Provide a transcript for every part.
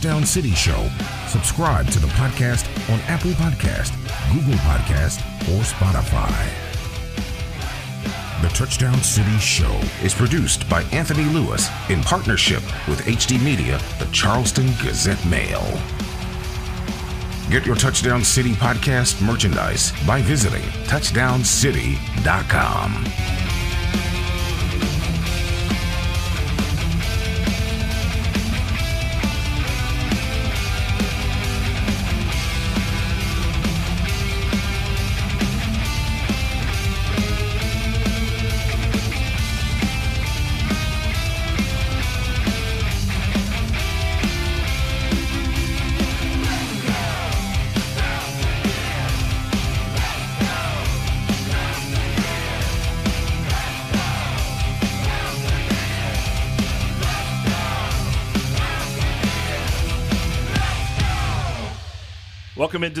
Touchdown City Show. Subscribe to the podcast on Apple Podcast, Google Podcast, or Spotify. The Touchdown City Show is produced by Anthony Lewis in partnership with HD Media, the Charleston Gazette Mail. Get your Touchdown City podcast merchandise by visiting touchdowncity.com.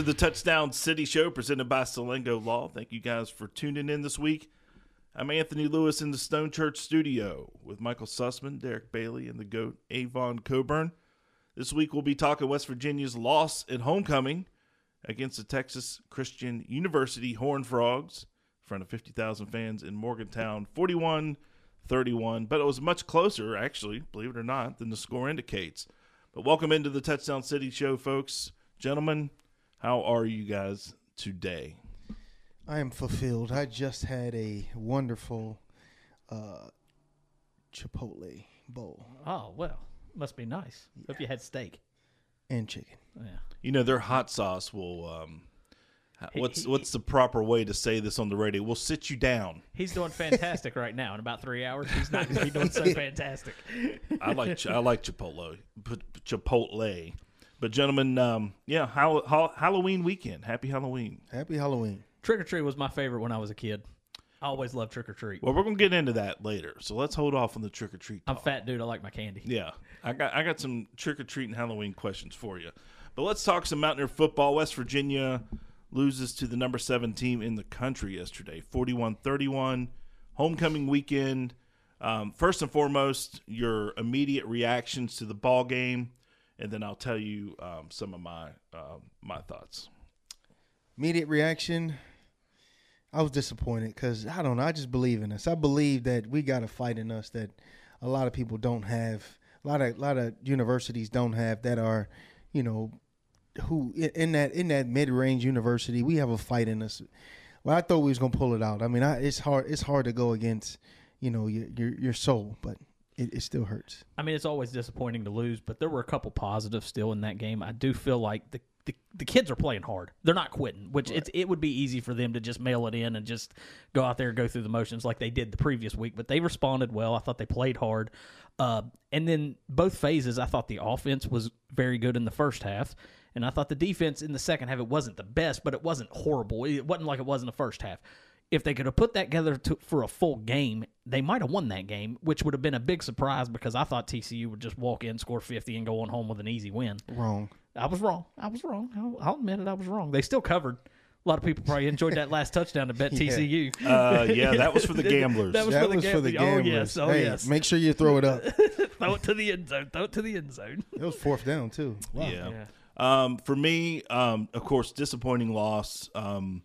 Into the Touchdown City Show presented by Salango Law. Thank you guys for tuning in this week. I'm Anthony Lewis in the Stone Church studio with Michael Sussman, Derek Bailey, and the GOAT Avon Coburn. This week we'll be talking West Virginia's loss at homecoming against the Texas Christian University Horned Frogs in front of 50,000 fans in Morgantown, 41 31. But it was much closer, actually, believe it or not, than the score indicates. But welcome into the Touchdown City Show, folks. Gentlemen, how are you guys today? I am fulfilled. I just had a wonderful uh, Chipotle bowl Oh well, must be nice. Hope you had steak. and chicken. Yeah. You know, their hot sauce will. Um, ha- what's what's the proper way to say this on the radio? We'll sit you down. He's doing fantastic right now. In about three hours, he's not going to be doing so fantastic. I like ch- I like Chipotle, P- Chipotle. But gentlemen, um, yeah, Hall- Hall- Halloween weekend. Happy Halloween. Happy Halloween. Trick or treat was my favorite when I was a kid. I always loved trick or treat. Well, we're gonna get into that later, so let's hold off on the trick or treat. I'm fat dude. I like my candy. Yeah, I got I got some trick or treat and Halloween questions for you. But let's talk some Mountaineer football. West Virginia loses to the number seven team in the country yesterday, 41-31. Homecoming weekend. Um, first and foremost, your immediate reactions to the ball game, and then I'll tell you um, some of my uh, my thoughts. Immediate reaction. I was disappointed because I don't know. I just believe in us. I believe that we got a fight in us that a lot of people don't have. A lot of a lot of universities don't have that are, you know, who in- in that in that mid range university we have a fight in us. Well, I thought we was gonna pull it out. I mean, I, it's hard. It's hard to go against, you know, your your, your soul, but it, it still hurts. I mean, it's always disappointing to lose, but there were a couple positives still in that game. I do feel like the the, the kids are playing hard. They're not quitting, which it's, it would be easy for them to just mail it in and just go out there and go through the motions like they did the previous week. But they responded well. I thought they played hard. Uh, and then both phases, I thought the offense was very good in the first half. And I thought the defense in the second half, it wasn't the best, but it wasn't horrible. It wasn't like it was in the first half if they could have put that together to, for a full game, they might have won that game, which would have been a big surprise because I thought TCU would just walk in, score 50, and go on home with an easy win. Wrong. I was wrong. I was wrong. I'll, I'll admit it. I was wrong. They still covered. A lot of people probably enjoyed that last touchdown to bet Yeah. TCU. Uh, yeah, that was for the gamblers. That was that for the was for the gamblers. Oh, yes. Oh, hey, yes. Make sure you throw it up. Throw it to the end zone. Throw it to the end zone. It was fourth down too. Wow. Yeah. Yeah. Um, for me, um, of course, disappointing loss. Um,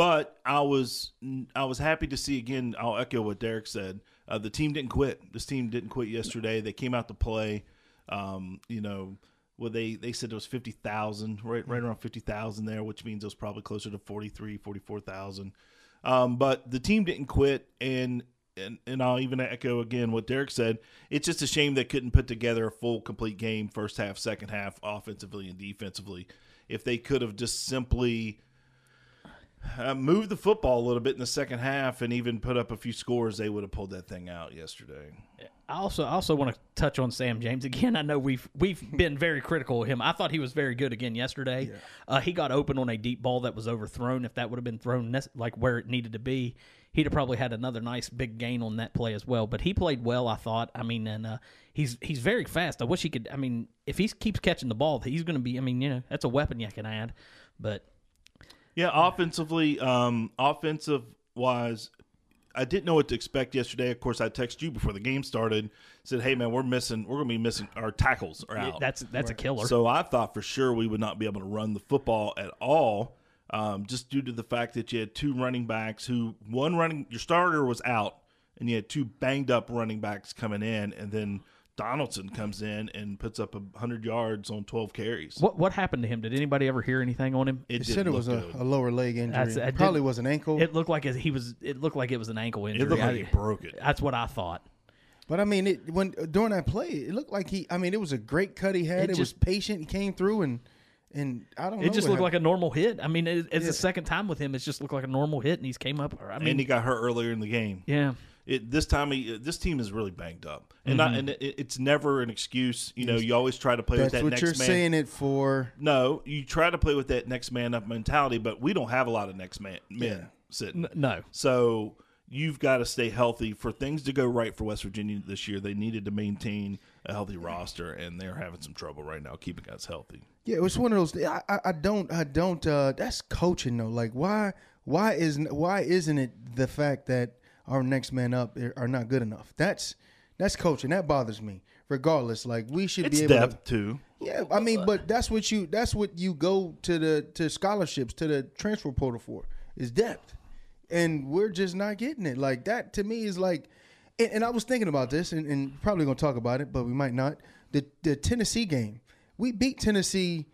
but I was I was happy to see again. I'll echo what Derek said. Uh, the team didn't quit. This team didn't quit yesterday. They came out to play. Um, you know, well they they said it was fifty thousand, right right around fifty thousand there, which means it was probably closer to 43, 44,000. Um, but the team didn't quit, and and and I'll even echo again what Derek said. It's just a shame they couldn't put together a full, complete game, first half, second half, offensively and defensively. If they could have just simply uh, moved the football a little bit in the second half and even put up a few scores, they would have pulled that thing out yesterday. I also I also want to touch on Sam James again. I know we've we've been very critical of him. I thought he was very good again yesterday. Uh, he got open on a deep ball that was overthrown. If that would have been thrown nec- like where it needed to be, he'd have probably had another nice big gain on that play as well. But he played well, I thought. I mean, and uh, he's he's very fast. I wish he could. I mean, if he keeps catching the ball, he's going to be. I mean, you know, that's a weapon you can add. But Yeah, offensively, um, offensive wise, I didn't know what to expect yesterday. Of course, I texted you before the game started. Said, "Hey man, we're missing. We're going to be missing our tackles are out." That's that's a killer. So I thought for sure we would not be able to run the football at all, um, just due to the fact that you had two running backs who one running your starter was out, and you had two banged up running backs coming in, and then Donaldson comes in and puts up hundred yards on twelve carries. what what happened to him? Did anybody ever hear anything on him? It said it was a, a lower leg injury. That's- I It probably didn't- was an ankle. It looked like it- he was. It looked like it was an ankle injury. It looked like I- he broke it. That's what I thought. But I mean, it, when during that play, it looked like he. I mean, it was a great cut he had. It It, was patient. He came through and and I don't. know It just what looked like a normal hit. I mean, it, it's Yeah. the second time with him. It's just looked like a normal hit, and he's came up. I mean, and he got hurt earlier in the game. yeah. It, this time, he, this team is really banged up, and not, and it, it's never an excuse. You know, you always try to play with That's that what next you're man. saying it for. No, you try to play with that next man up mentality, but we don't have a lot of next man men Yeah. sitting. No. So you've got to stay healthy for things to go right for West Virginia this year. They needed to maintain a healthy roster, and they're having some trouble right now keeping us healthy. Yeah, it was one of those. I, I, I don't. I don't. Uh, that's coaching though. Like why? Why isn't? Why isn't it the fact that our next man up are not good enough? That's that's coaching. That bothers me. Regardless, like we should It's be able depth to. too. Yeah, I mean, but that's what you that's what you go to the to scholarships to the transfer portal for is depth, and we're just not getting it. Like that to me is like, and, and I was thinking about this, and, and probably gonna talk about it, but we might not. The the Tennessee game, we beat Tennessee,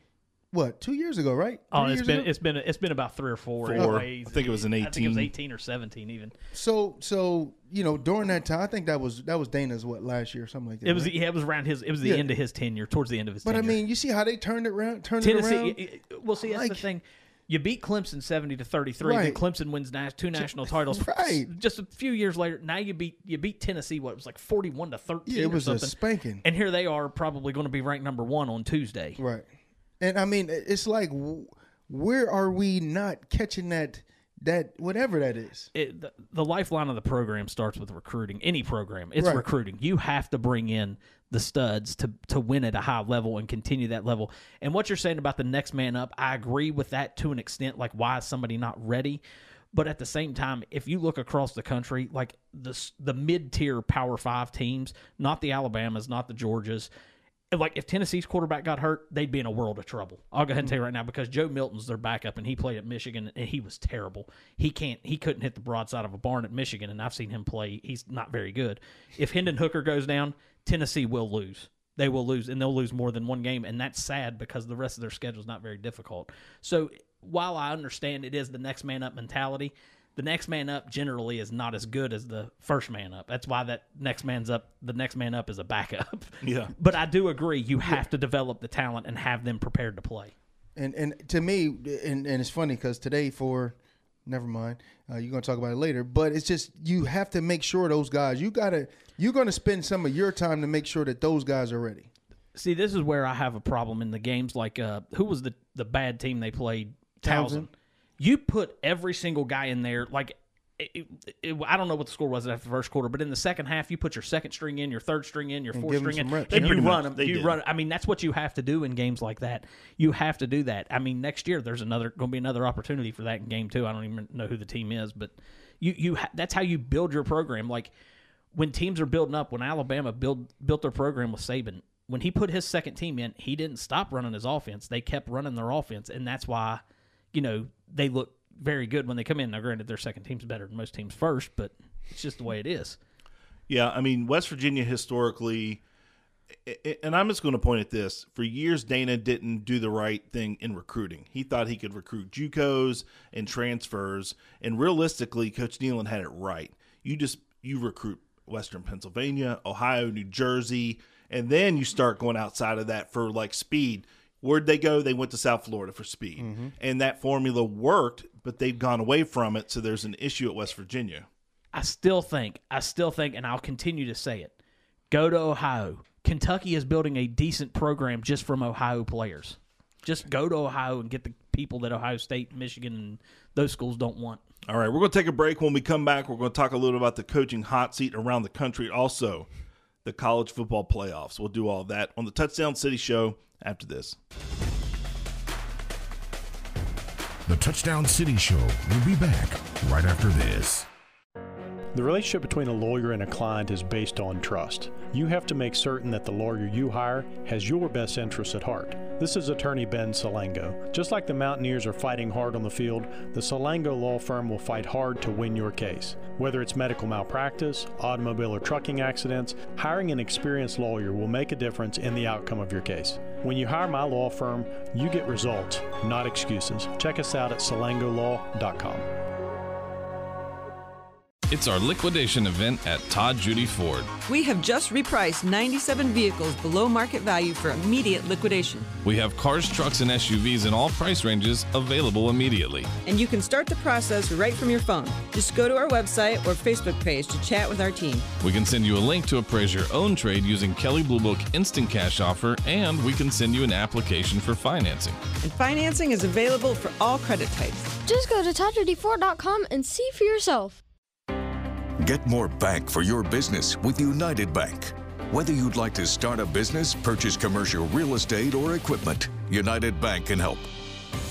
what two years ago, right? Oh, Three it's years been ago? it's been it's been about three or four. Four. anyways. I think it was an eighteen. I think it was 18. or seventeen even. so so you know during that time, I think that was that was Dana's what last year, or something like that. It was right? yeah, it was around his it was the Yeah. end of his tenure, towards the end of his but I mean, you see how they turned it around, turned it around. y- y- Well, see, that's the thing. You beat Clemson seventy to thirty three. Then Clemson wins nas- two national titles. Right. Just a few years later, now you beat you beat Tennessee. What it was like forty one to thirteen. Yeah, it or was a spanking. And here they are, probably going to be ranked number one on Tuesday. Right. And I mean, it's like, where are we not catching that, that whatever that is? it, the, the lifeline of the program starts with recruiting. Any program, it's Right. recruiting. You have to bring in the studs to to win at a high level and continue that level. And what you're saying about the next man up, I agree with that to an extent. Like, why is somebody not ready? But at the same time, if you look across the country, like the the mid tier Power Five teams, not the Alabamas, not the Georgias. Like if Tennessee's quarterback got hurt, they'd be in a world of trouble. I'll go ahead and tell you mm-hmm. right now because Joe Milton's their backup, and he played at Michigan, and he was terrible. He can't, he couldn't hit the broadside of a barn at Michigan, and I've seen him play. He's not very good. If Hendon Hooker goes down, Tennessee will lose. They will lose, and they'll lose more than one game, and that's sad because the rest of their schedule is not very difficult. So while I understand it is the next man up mentality, the next man up generally is not as good as the first man up. That's why that next man's up. The next man up is a backup. Yeah. But I do agree, you have to develop the talent and have them prepared to play. And and to me, and, and it's funny because today for, never mind, uh, you're gonna talk about it later. But it's just you have to make sure those guys. You gotta you're gonna spend some of your time to make sure that those guys are ready. See, this is where I have a problem in the games. Like, uh, who was the the bad team they played? Towson. Towson. You put every single guy in there. Like, it, it, I don't know what the score was after the first quarter, but in the second half, you put your second string in, your third string in, your fourth string in, reps. and They you run them. they You did. run. I mean, that's what you have to do in games like that. You have to do that. I mean, next year there's another going to be another opportunity for that in game two. I don't even know who the team is, but you you ha- that's how you build your program. Like when teams are building up, when Alabama build built their program with Saban, when he put his second team in, he didn't stop running his offense. They kept running their offense, and that's why, you know, they look very good when they come in. Now, granted, their second team's better than most teams first, but it's just the way it is. Yeah, I mean West Virginia historically, and I'm just going to point at this. For years, Dana didn't do the right thing in recruiting. He thought he could recruit JUCOs and transfers, and realistically, Coach Nehlen had it right. You just you recruit Western Pennsylvania, Ohio, New Jersey, and then you start going outside of that for like speed. Where'd they go? They went to South Florida for speed, mm-hmm. and that formula worked, but they've gone away from it. So there's an issue at West Virginia. I still think, I still think, and I'll continue to say it. Go to Ohio. Kentucky is building a decent program just from Ohio players. Just go to Ohio and get the people that Ohio State, Michigan, and those schools don't want. All right, we're going to take a break. When we come back, we're going to talk a little about the coaching hot seat around the country, also the college football playoffs. We'll do all that on the Touchdown City Show after this. The Touchdown City Show will be back right after this. The relationship between a lawyer and a client is based on trust. You have to make certain that the lawyer you hire has your best interests at heart. This is attorney Ben Salango. Just like the Mountaineers are fighting hard on the field, the Salango law firm will fight hard to win your case. Whether it's medical malpractice, automobile or trucking accidents, hiring an experienced lawyer will make a difference in the outcome of your case. When you hire my law firm, you get results, not excuses. Check us out at salangolaw.com. It's our liquidation event at Todd Judy Ford. We have just repriced 97 vehicles below market value for immediate liquidation. We have cars, trucks, and SUVs in all price ranges available immediately. And you can start the process right from your phone. Just go to our website or Facebook page to chat with our team. We can send you a link to appraise your own trade using Kelley Blue Book Instant Cash Offer, and we can send you an application for financing. And financing is available for all credit types. Just go to ToddJudyFord.com and see for yourself. Get more bank for your business with United Bank. Whether you'd like to start a business, purchase commercial real estate, or equipment, United Bank can help.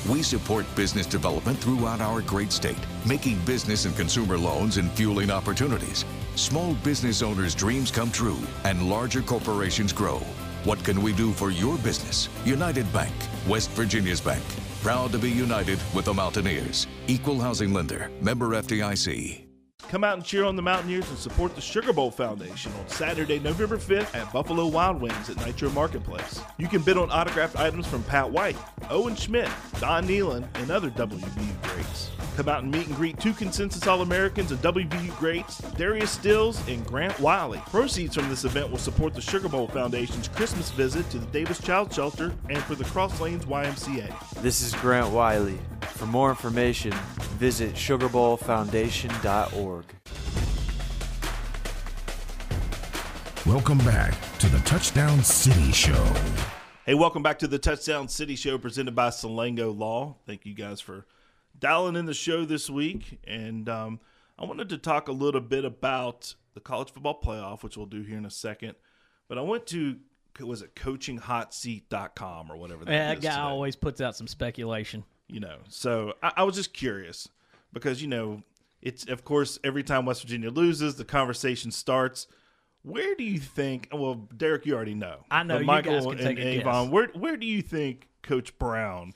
We support business development throughout our great state, making business and consumer loans and fueling opportunities. Small business owners' dreams come true and larger corporations grow. What can we do for your business? United Bank, West Virginia's bank. Proud to be united with the Mountaineers. Equal housing lender, member FDIC. Come out and cheer on the Mountaineers and support the Sugar Bowl Foundation on Saturday, November 5th at Buffalo Wild Wings at Nitro Marketplace. You can bid on autographed items from Pat White, Owen Schmidt, Don Nehlen, and other WVU greats. Come out and meet and greet two consensus All Americans and WVU greats, Darius Stills and Grant Wiley. Proceeds from this event will support the Sugar Bowl Foundation's Christmas visit to the Davis Child Shelter and for the Cross Lanes YMCA. This is Grant Wiley. For more information, visit sugarbowlfoundation.org. Welcome back to the Touchdown City Show. Hey, welcome back to the Touchdown City Show presented by Salango Law. Thank you guys for dialing in the show this week. And um, I wanted to talk a little bit about the college football playoff, which we'll do here in a second. But I went to, was it coachinghotseat.com or whatever that Yeah, that guy today. always puts out some speculation. you know. So I, I was just curious because you know it's of course every time West Virginia loses, the conversation starts. Where do you think? Well, Derek, you already know. I know, Michael guys can and Avon, guess. where where do you think Coach Brown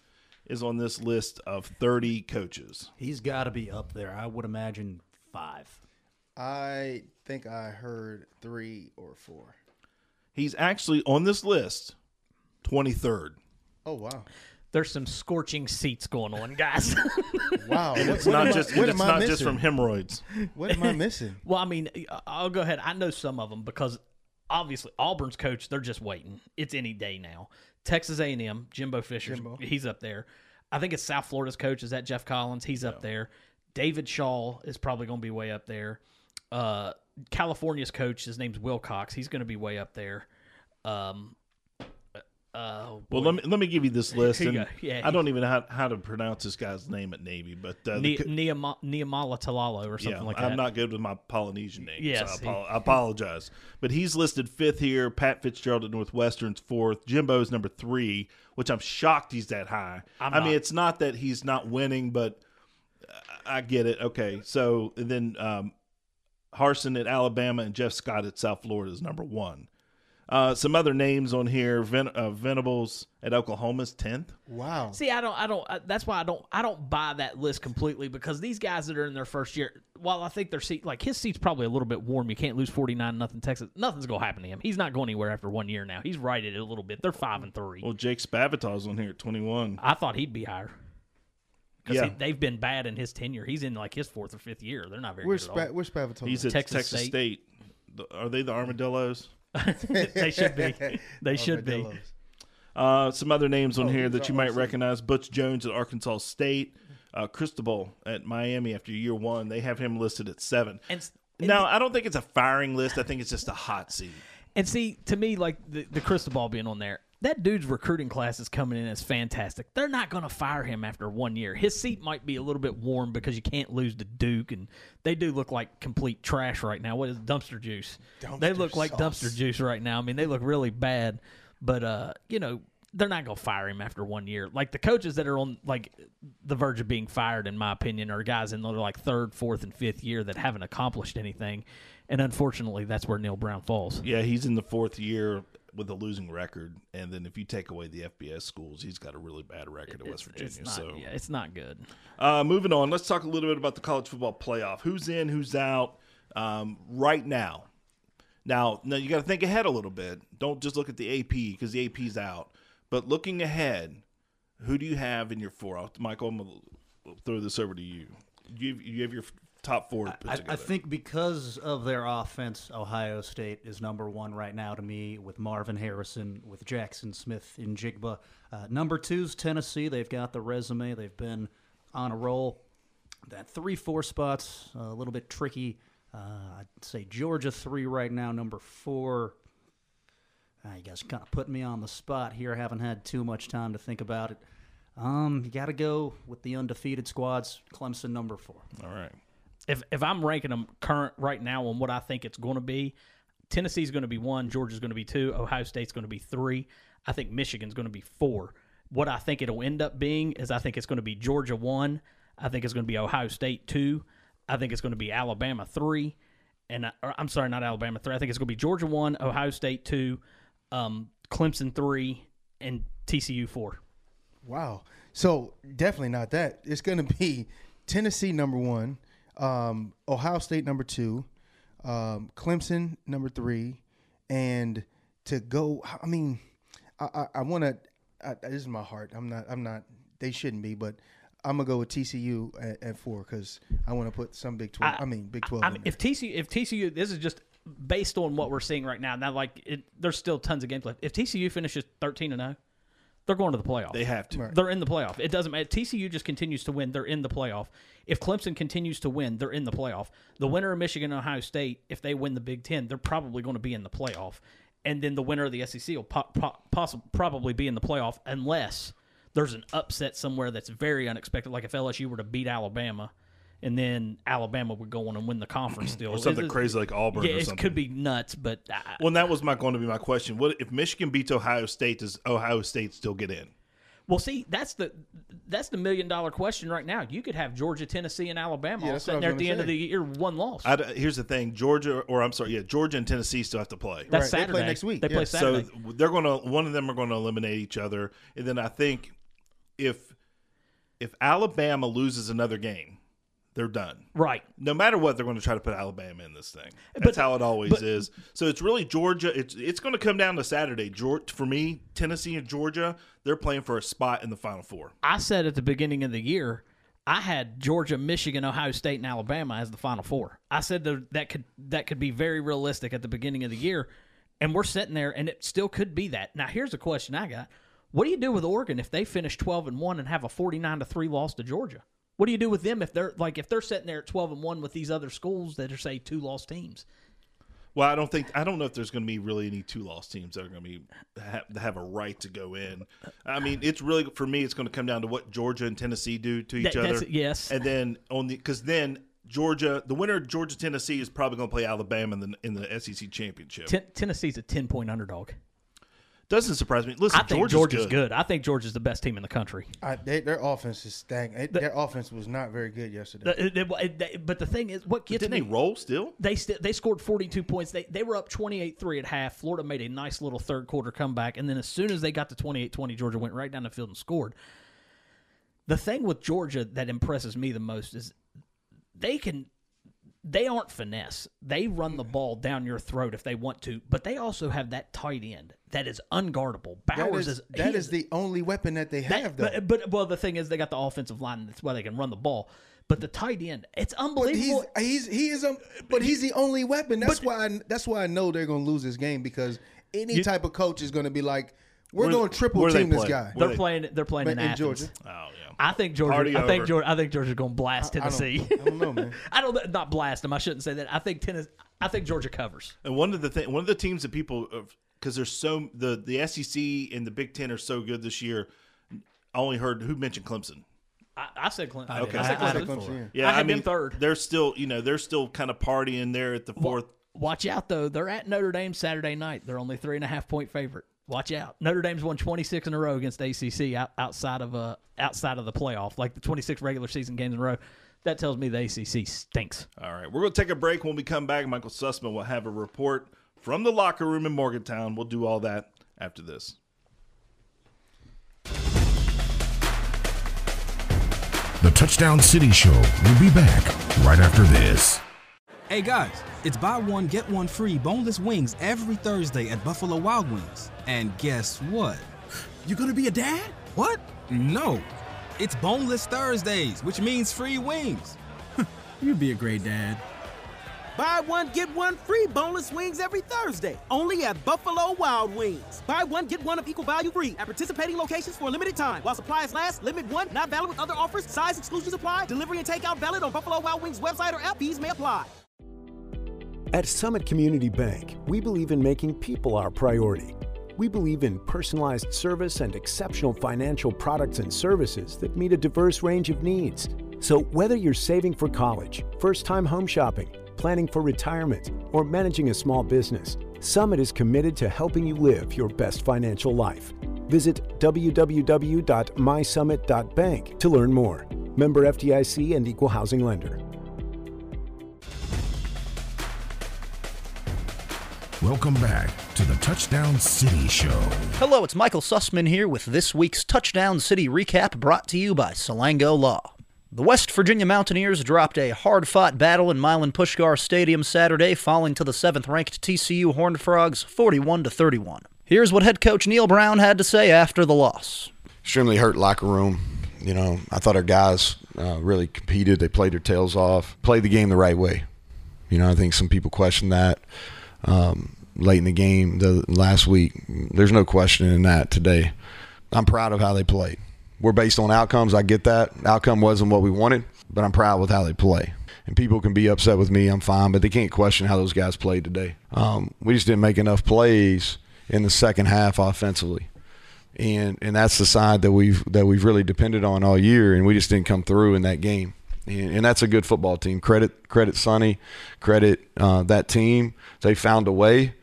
is on this list of thirty coaches? He's got to be up there. I would imagine five. I think I heard three or four. He's actually on this list, twenty third. Oh wow, There's some scorching seats going on, guys. wow! And What- it's what not am I- just it's not just from hemorrhoids. What am I missing? well, I mean, uh, I'll go ahead. I know some of them because obviously Auburn's coach, they're just waiting. It's any day now. Texas A&M, Jimbo Fisher, Jimbo. he's up there. I think it's South Florida's coach. Is that Jeff Collins? He's up there. David Shaw is probably going to be way up there. Uh, California's coach, his name's Wilcox. He's going to be way up there. Um, uh, Well, let me let me give you this list. And. Yeah, I don't even know how, how to pronounce this guy's name at Navy, but uh, the Ne- Neama- Neamala Talalo or something yeah, like that. I'm not good with my Polynesian names. Yes, so I, apo- I apologize. But he's listed fifth here. Pat Fitzgerald at Northwestern's fourth. Jimbo's number three, which I'm shocked he's that high. I'm I mean, not. it's not that he's not winning, but I I get it. Okay, so and then um, Harsin at Alabama and Jeff Scott at South Florida is number one. Uh, some other names on here: Ven- uh, Venables at Oklahoma's tenth. Wow. See, I don't, I don't. I, that's why I don't, I don't buy that list completely because these guys that are in their first year, while I think their seat, like his seat's probably a little bit warm. You can't lose forty nine nothing Texas. Nothing's gonna happen to him. He's not going anywhere after one year now. He's righted it a little bit. They're five and three. Well, Jake Spavital's on here at twenty one. I thought he'd be higher because Yeah. they've been bad in his tenure. He's in like his fourth or fifth year. They're not very Where's good at Spa- where's Spavital? He's at Texas Texas, State. State. The- Are they the Armadillos? All. they should be. They should be. Uh, some other names on Oh, here that you might awesome. recognize: Butch Jones at Arkansas State, uh, Cristobal at Miami after year one. They have him listed at seven. And, and now, I don't think it's a firing list. I think it's just a hot seat. And see, to me, like the, the Cristobal being on there, that dude's recruiting class is coming in as fantastic. They're not going to fire him after one year. His seat might be a little bit warm because you can't lose to Duke, and they do look like complete trash right now. What is dumpster juice? they Dumpster look like dumpster juice right now. I mean, they look really bad. But uh, you know, they're not going to fire him after one year. Like the coaches that are on like the verge of being fired, in my opinion, are guys in their like third, fourth, and fifth year that haven't accomplished anything. And unfortunately, that's where Neal Brown falls. Yeah, he's in the fourth year with a losing record, and then if you take away the FBS schools, he's got a really bad record at West Virginia. It's not, so, yeah, it's not good. uh, moving on, let's talk a little bit about the college football playoff. Who's in? Who's out? Um, right now. Now, now you got to think ahead a little bit. Don't just look at the AP because the AP's out. But looking ahead, who do you have in your four? I'll- Michael, I'm gonna throw this over to you. You you have your top four I. I think because of their offense, Ohio State is number one right now to me with Marvin Harrison, with Jaxon Smith-Njigba. Uh, number two's Tennessee. They've got the resume. They've been on a roll. That three, four spots a little bit tricky. Uh, I'd say Georgia three right now. Number four. Uh, you guys kind of put me on the spot here. I haven't had too much time to think about it. Um, you got to go with the undefeated squads. Clemson number four. All right. If if I'm ranking them current right now on what I think it's going to be, Tennessee's going to be one, Georgia's going to be two, Ohio State's going to be three. I think Michigan's going to be four. What I think it'll end up being is I think it's going to be Georgia one. I think it's going to be Ohio State two. I think it's going to be Alabama three, and I, I'm sorry, not Alabama three. I think it's going to be Georgia one, Ohio State two, um, Clemson three, and TCU four. Wow. So definitely not that. It's going to be Tennessee number one, um, Ohio State number two, um, Clemson number three, and to go. I mean, I, I, I want to. This is my heart. I'm not. I'm not. They shouldn't be, but I'm gonna go with TCU at, at four because I want to put some Big Twelve. I, mean, Big Twelve. I mean, if TCU, if TCU, this is just based on what we're seeing right now. Now, like, it, there's still tons of games left. If TCU finishes 13 and 0, they're going to the playoff. They have to. Right. They're in the playoff. It doesn't matter. TCU just continues to win. They're in the playoff. If Clemson continues to win, they're in the playoff. The winner of Michigan and Ohio State, if they win the Big Ten, they're probably going to be in the playoff. And then the winner of the SEC will po- po- possi- probably be in the playoff unless there's an upset somewhere that's very unexpected, like if LSU were to beat Alabama. And then Alabama would go on and win the conference still. Or something It- crazy like Auburn Yeah, or it something. could be nuts, but I, Well, and that was my going to be my question. What if Michigan beats Ohio State? Does Ohio State still get in? Well, see, that's the that's the million dollar question right now. You could have Georgia, Tennessee, and Alabama Yeah, all that's what I sitting there at the gonna end of the year, one loss. I d here's the thing: Georgia, or I'm sorry, yeah, Georgia and Tennessee still have to play. that's Right, they play Saturday. next week, They yeah. play so they're going to one of them are going to eliminate each other, and then I think if if Alabama loses another game, they're done. right. No matter what, they're going to try to put Alabama in this thing. But- That's how it always but- is. So it's really Georgia. It's it's going to come down to Saturday. Georgia, for me, Tennessee and Georgia, they're playing for a spot in the Final Four. I said at the beginning of the year, I had Georgia, Michigan, Ohio State, and Alabama as the Final Four. I said that that could that could be very realistic at the beginning of the year, and we're sitting there, and it still could be that. Now, here's a question I got: What do you do with Oregon if they finish twelve and one and have a forty nine to three loss to Georgia? What do you do with them if they're like if they're sitting there at twelve and one with these other schools that are say two lost teams? Well, I don't think I don't know if there's going to be really any two loss teams that are going to be have, have a right to go in. I mean, it's really for me. It's going to come down to what Georgia and Tennessee do to each That- other. yes. and then on the because then Georgia, the winner of Georgia Tennessee is probably going to play Alabama in the in the SEC championship. Ten- Tennessee's a ten point underdog. Doesn't surprise me. Listen, I think Georgia's, Georgia's good. good. I think Georgia's the best team in the country. I, they, their offense is stagnant. Their offense was not very good yesterday. The- but the thing is, what gets Didn't me they roll still? they st- they scored 42 points. They they were up 28-3 at half. Florida made a nice little third quarter comeback and then as soon as they got to 28-20, Georgia went right down the field and scored. The thing with Georgia that impresses me the most is they can they aren't finesse. They run the ball down your throat if they want to, but they also have that tight end that is unguardable. that Bowers is, is that he is the only weapon that they that- have, though. but, but well, the thing is, they got the offensive line. That's why they can run the ball. But the tight end, it's But unbelievable. he's he's he is um, but he's the only weapon. That's why I, that's why I know they're going to lose this game because any You- type of coach is going to be like, we're Where- going to triple team this guy. They're playing. They're playing in, in Athens. Georgia. Oh yeah. I think Georgia. Party I think over. Georgia. I think Georgia's going to blast I don't- Tennessee. I don't know, man. I don't not blast them. I shouldn't say that. I think Tennessee. I think Georgia covers. And one of the th- one of the teams that people uh, because there's so the the SEC and the Big Ten are so good this year. I only heard who mentioned Clemson. I, I said Clemson. I I, did. said I- I Clemson. Clemson, yeah. Yeah, I had them mean third. They're still you know they're still kind of partying there at the fourth. Watch out though. They're at Notre Dame Saturday night. They're only three and a half point favorite. Watch out. Notre Dame's won 26 in a row against ACC out, outside of uh, outside of the playoff, like the 26 regular season games in a row. That tells me the ACC stinks. All right, we're going to take a break. When we come back, Michael Sussman will have a report from the locker room in Morgantown. We'll do all that after this. The Touchdown City Show will be back right after this. Hey guys, it's buy one, get one free boneless wings every Thursday at Buffalo Wild Wings. And guess what? You gonna be a dad? What? No. It's Boneless Thursdays, which means free wings. You'd be a great dad. Buy one, get one free boneless wings every Thursday. Only at Buffalo Wild Wings. Buy one, get one of equal value free at participating locations for a limited time. While supplies last, limit one, not valid with other offers. Size exclusions apply. Delivery and takeout valid on Buffalo Wild Wings website or app. Fees may apply. At Summit Community Bank, we believe in making people our priority. We believe in personalized service and exceptional financial products and services that meet a diverse range of needs. So, whether you're saving for college, first time home shopping, planning for retirement, or managing a small business, Summit is committed to helping you live your best financial life. Visit www.mysummit.bank to learn more. Member FDIC and Equal Housing Lender. Welcome back to the Touchdown City Show. Hello, it's Michael Sussman here with this week's Touchdown City recap brought to you by Salango Law. The West Virginia Mountaineers dropped a hard fought battle in Milan Puskar Stadium Saturday, falling to the seventh ranked TCU Horned Frogs 41 31. Here's what head coach Neal Brown had to say after the loss. Extremely hurt locker room. You know, I thought our guys uh, really competed. They played their tails off, played the game the right way. You know, I think some people question that um, late in the game the last week. There's no question in that today. I'm proud of how they played. We're based on outcomes. I get that. Outcome wasn't what we wanted, but I'm proud with how they play. And people can be upset with me. I'm fine, but they can't question how those guys played today. Um, we just didn't make enough plays in the second half offensively. And and that's the side that we've that we've really depended on all year, and we just didn't come through in that game. And, and that's a good football team. Credit credit Sonny, credit uh, that team. They found a way,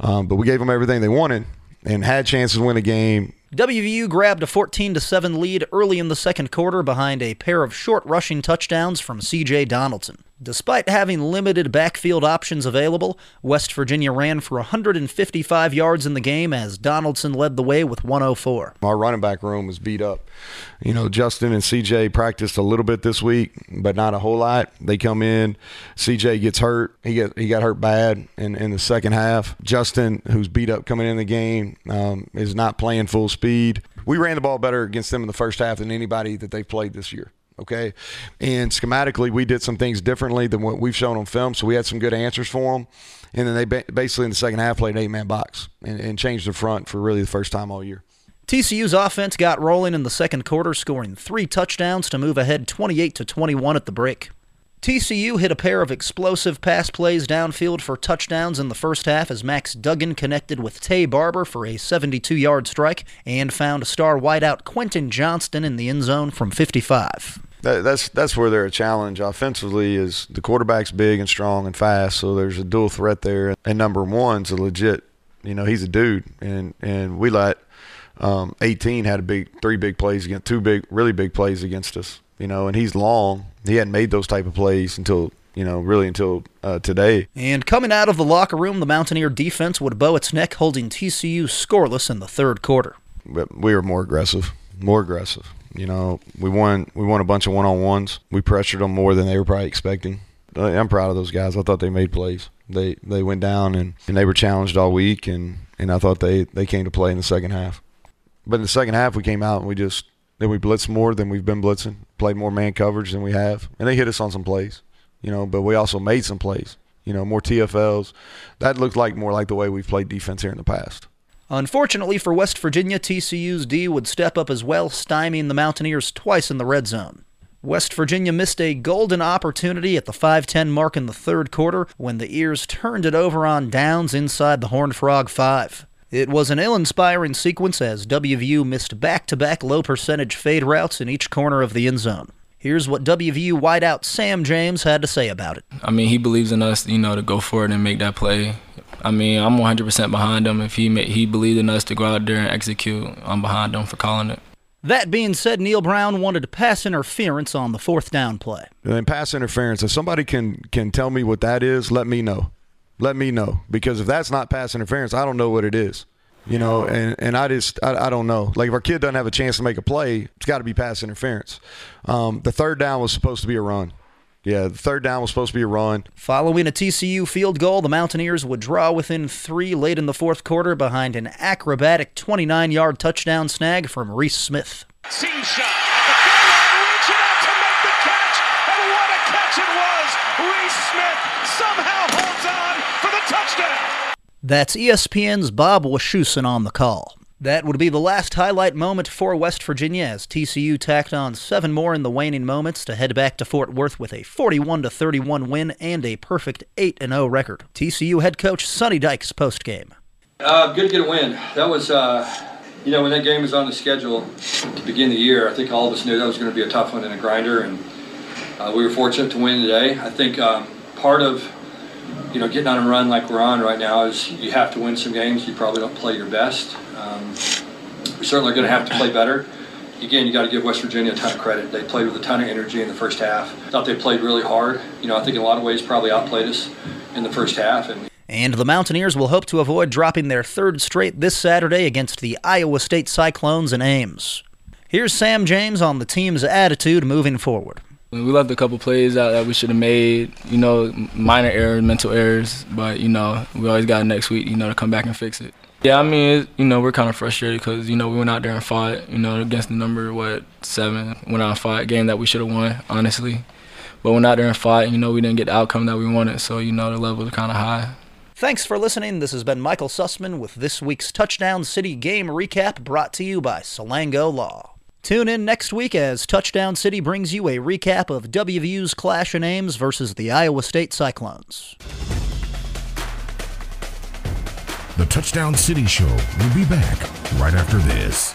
um, but we gave them everything they wanted and had chances to win a game. WVU grabbed a 14 to 7 lead early in the second quarter behind a pair of short rushing touchdowns from CJ Donaldson. Despite having limited backfield options available, West Virginia ran for 155 yards in the game as Donaldson led the way with 104. Our running back room was beat up. You know, Justin and CJ practiced a little bit this week, but not a whole lot. They come in, CJ gets hurt. He get he got hurt bad in, in the second half. Justin, who's beat up coming in the game, um, is not playing full speed. We ran the ball better against them in the first half than anybody that they've played this year okay? And schematically, we did some things differently than what we've shown on film, so we had some good answers for them. And then they basically in the second half played eight man box and, and changed the front for really the first time all year. TCU's offense got rolling in the second quarter, scoring three touchdowns to move ahead 28 to 21 at the break. TCU hit a pair of explosive pass plays downfield for touchdowns in the first half as Max Duggan connected with Taye Barber for a 72 yard strike and found star wideout Quentin Johnston in the end zone from 55. That, that's that's where they're a challenge offensively. Is the quarterback's big and strong and fast, so there's a dual threat there. And number one's a legit, you know, he's a dude, and and we let um, 18 had a big three big plays against two big really big plays against us you know, and he's long. He hadn't made those type of plays until you know, really until uh, today. And coming out of the locker room, the Mountaineer defense would bow its neck, holding TCU scoreless in the third quarter. But we were more aggressive, more aggressive. You know, we won. We won a bunch of one on ones. We pressured them more than they were probably expecting. Uh, I'm proud of those guys. I thought they made plays. They they went down and, and they were challenged all week, and, and I thought they, they came to play in the second half. But in the second half, we came out and we just then we blitzed more than we've been blitzing, played more man coverage than we have, and they hit us on some plays, you know. But we also made some plays, you know, more TFLs. That looked like more like the way we've played defense here in the past. Unfortunately for West Virginia, TCU's D would step up as well, stymieing the Mountaineers twice in the red zone. West Virginia missed a golden opportunity at the 5-10 mark in the third quarter when the Eers turned it over on downs inside the Horned Frog 5. It was an ill inspiring sequence as WVU missed back to back low percentage fade routes in each corner of the end zone. Here's what WVU wideout Sam James had to say about it. I mean, he believes in us, you know, to go for it and make that play. I mean, I'm 100% behind him. If he he believed in us to go out there and execute, I'm behind him for calling it. That being said, Neal Brown wanted to pass interference on the fourth down play. And then pass interference. If somebody can can tell me what that is, let me know. Let me know because if that's not pass interference, I don't know what it is. You know, and, and I just I, I don't know. Like if our kid doesn't have a chance to make a play, it's got to be pass interference. Um, the third down was supposed to be a run. Yeah, the third down was supposed to be a run. Following a TCU field goal, the Mountaineers would draw within three late in the fourth quarter behind an acrobatic 29 yard touchdown snag from Reese Smith. Seam shot. At the goal line, reaching out to make the catch. And what a catch it was. Reese Smith somehow holds on for the touchdown. That's ESPN's Bob Wischusen on the call. That would be the last highlight moment for West Virginia as TCU tacked on seven more in the waning moments to head back to Fort Worth with a 41 31 win and a perfect 8 0 record. TCU head coach Sonny Dykes postgame. Uh, good to get a win. That was, uh, you know, when that game was on the schedule to begin the year, I think all of us knew that was going to be a tough one and a grinder, and uh, we were fortunate to win today. I think um, part of, you know, getting on a run like we're on right now is you have to win some games. You probably don't play your best. Um, we're certainly going to have to play better. Again, you got to give West Virginia a ton of credit. They played with a ton of energy in the first half. Thought they played really hard. You know, I think in a lot of ways probably outplayed us in the first half, and And the Mountaineers will hope to avoid dropping their third straight this Saturday against the Iowa State Cyclones in Ames. Here's Sam James on the team's attitude moving forward. We left a couple plays out that we should have made, you know, minor errors, mental errors, but you know, we always got next week, you know, to come back and fix it. Yeah, I mean, it, you know, we're kind of frustrated because you know we went out there and fought, you know, against the number what seven, went out and fought game that we should have won, honestly. But went out there and fought, you know, we didn't get the outcome that we wanted, so you know the level was kind of high. Thanks for listening. This has been Michael Sussman with this week's Touchdown City game recap brought to you by Salango Law. Tune in next week as Touchdown City brings you a recap of WVU's clash in Ames versus the Iowa State Cyclones. The Touchdown City Show will be back right after this.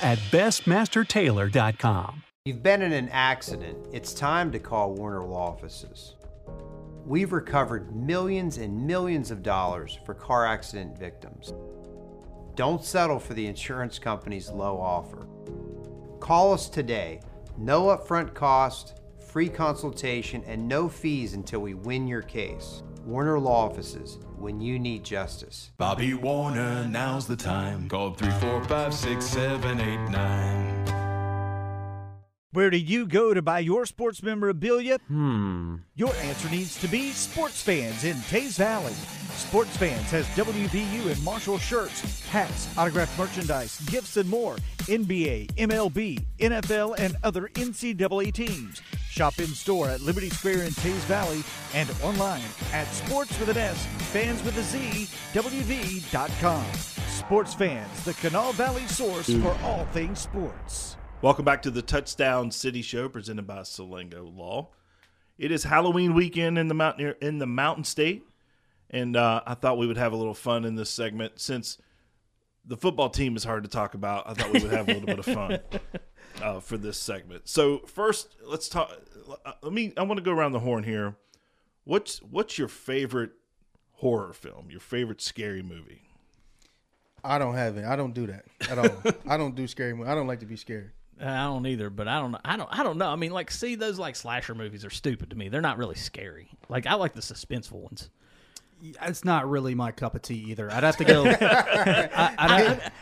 at bestmastertailor.com. You've been in an accident. It's time to call Warner Law Offices. We've recovered millions and millions of dollars for car accident victims. Don't settle for the insurance company's low offer. Call us today. No upfront cost, free consultation, and no fees until we win your case. Warner Law Offices, when you need justice. Bobby Warner, now's the time. Call 345 6789. Where do you go to buy your sports memorabilia? Hmm. Your answer needs to be Sports Fans in Teays Valley. Sports Fans has WVU and Marshall shirts, hats, autographed merchandise, gifts, and more. NBA, MLB, NFL, and other NCAA teams. Shop in store at Liberty Square in Teays Valley and online at sports with an S, fans with a Z, WV.com. Sports Fans, the Kanawha Valley source for all things sports. Welcome back to the Touchdown City Show presented by Salango Law. It is Halloween weekend in the mountain in the Mountain State, and uh, I thought we would have a little fun in this segment since the football team is hard to talk about. I thought we would have a little bit of fun uh, for this segment. So first, let's talk. uh, Let me. I want to go around the horn here. What's what's your favorite horror film? Your favorite scary movie? I don't have it. I don't do that at all. I don't do scary movies. I don't like to be scared. I don't either, but I don't know. I don't. I don't know. I mean, like, see, those like slasher movies are stupid to me. They're not really scary. Like, I like the suspenseful ones. It's not really my cup of tea either. I'd have to go. I, I'd have-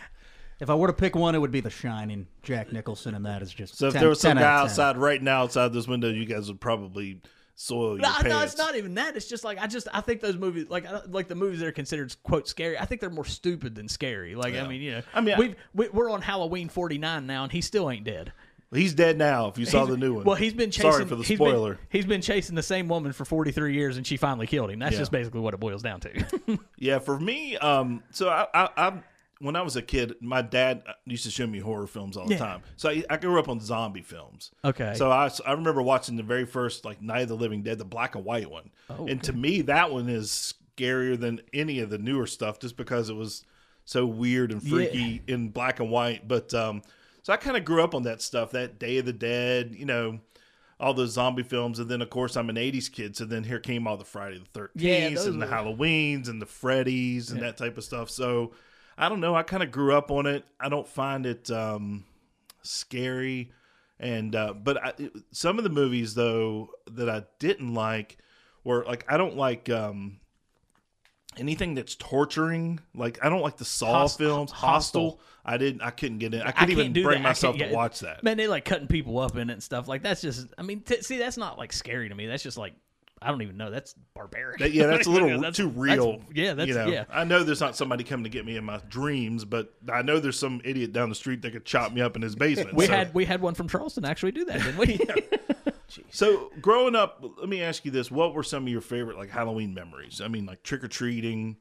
if I were to pick one, it would be The Shining. Jack Nicholson, and that is just. So if 10 there was some guy out of 10. outside right now outside this window, you guys would probably soil your No, pants. no, it's not even that. It's just like I just I think those movies, like like the movies that are considered quote scary. I think they're more stupid than scary. Like Yeah. I mean, you know, I mean, we've, we, we're on Halloween forty nine now, and he still ain't dead. He's dead now. If you saw the new one, Well, he's been chasing. Sorry for the he's been- spoiler. he's been chasing the same woman for 43 years, and she finally killed him. That's Yeah. just basically what it boils down to. Yeah, for me, um, so I, I, I, when I was a kid, my dad used to show me horror films all the Yeah. time. So I, I grew up on zombie films. Okay. So I, I remember watching the very first like Night of the Living Dead, the black and white one, Oh, and to me that one is scarier than any of the newer stuff, just because it was so weird and Yeah. freaky in black and white. But um, so I kind of grew up on that stuff, that Day of the Dead, you know. All those zombie films, and then of course I'm an '80s kid, so then here came all the Friday the 13th Yeah, and the were- Halloweens and the Freddy's and Yeah. that type of stuff. So I don't know. I kind of grew up on it. I don't find it um, scary, and uh, but I, some of the movies though that I didn't like were like I don't like um, anything that's torturing. Like I don't like the Saw Host- films. Hostel. Hostel. I didn't. I couldn't get in. I couldn't even bring that. Myself to watch that. Man, they like cutting people up in it and stuff. Like that's just. I mean, t- see, that's not like scary to me. That's just like I don't even know. That's barbaric. That- yeah, that's a little That's- too that's- real. yeah, that's you know, yeah. I know there's not somebody coming to get me in my dreams, but I know there's some idiot down the street that could chop me up in his basement. We so. had we had one from Charleston actually do that, didn't we? So growing up, let me ask you this: What were some of your favorite like Halloween memories? I mean, like trick or treating.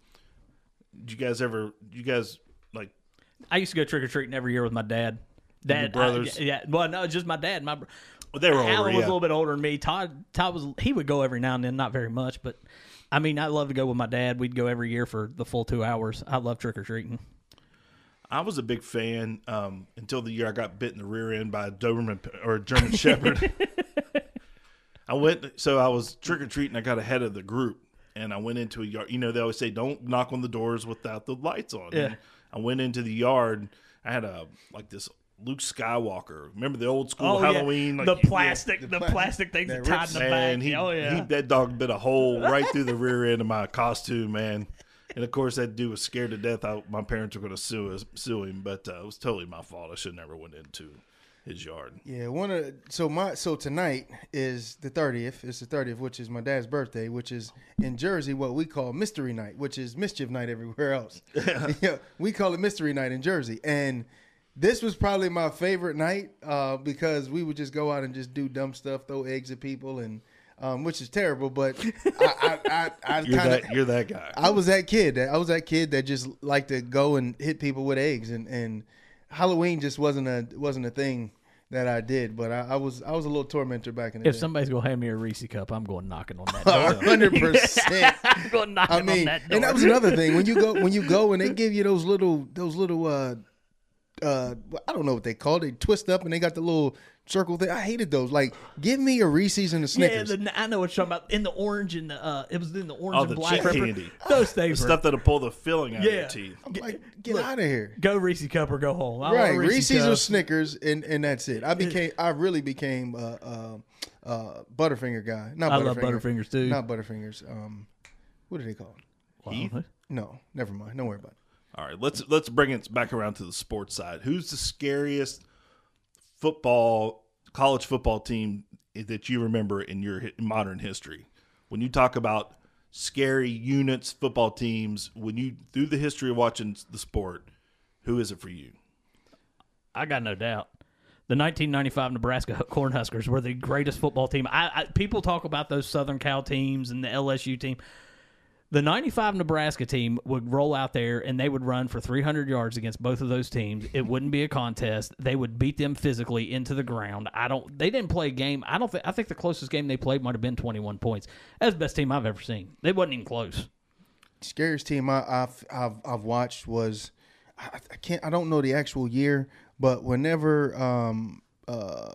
Did you guys ever? You guys like? I used to go trick or treating every year with my dad. Dad, brothers? I- yeah. Well, no, just my dad. My they were older, Alan was yeah. a little bit older than me. Todd, Todd was. He would go every now and then, not very much, but I mean, I love to go with my dad. We'd go every year for the full two hours. I love trick or treating. I was a big fan um, until the year I got bit in the rear end by a Doberman or a German Shepherd. I went, so I was trick or treating. I got ahead of the group, and I went into a yard. You know, they always say don't knock on the doors without the lights on. Yeah. And I went into the yard. I had a like this Luke Skywalker. Remember the old school Oh, yeah. Halloween? Like, The you- plastic- the plastic things that tied in the back. He, Oh, yeah. he, that dog bit a hole right through the rear end of my costume, man. And of course, that dude was scared to death. I, my parents were going to sue us, sue him, but uh, it was totally my fault. I should never went into his yard. Yeah, one of so my so tonight is the thirtieth. It's the thirtieth, which is my dad's birthday, which is in Jersey what we call mystery night, which is mischief night everywhere else. yeah, we call it mystery night in Jersey, and this was probably my favorite night uh, because we would just go out and just do dumb stuff, throw eggs at people, and um, which is terrible. But I, I, I, I You're kind of that- you're that guy. I was that kid. That I was that kid that just liked to go and hit people with eggs, and and Halloween just wasn't a wasn't a thing that I did. But I, I was I was a little tormentor back in the If day. somebody's gonna hand me a Reese cup, I'm going knocking on that door. hundred percent. I'm going knocking I mean, on that door. and that was another thing when you go when you go and they give you those little those little uh uh I don't know what they call it. They twist up and they got the little circle thing. I hated those. Like, give me a Reese's and a Snickers. Yeah, the, I know what you're talking about. In the orange and the uh, it was in the orange Oh, and the black chip pepper. candy. Those things, were- stuff that'll pull the filling out of Yeah. your teeth. I'm like, get out of here. Go Reese cup or go home. I right, Reese's Reese's or. Snickers, and and that's it. I became, I really became uh, uh, uh, Butterfinger guy. Not I love Butterfingers, too. Not Butterfingers. Um, what do they call it? Heath? No, never mind. Don't worry about it. All right, let's let's bring it back around to the sports side. Who's the scariest football college football team that you remember in your modern history? When you talk about scary units, football teams, when you through the history of watching the sport, who is it for you? I got no doubt. The 1995 Nebraska Cornhuskers were the greatest football team. I, I people talk about those Southern Cal teams and the LSU team. The 95 Nebraska team would roll out there and they would run for 300 yards against both of those teams. It wouldn't be a contest. They would beat them physically into the ground. I don't they didn't play a game. I don't think I think the closest game they played might have been 21 points. That's the best team I've ever seen. They wasn't even close. Scariest team I, I've, I've I've watched was I, I can't I don't know the actual year, but whenever um uh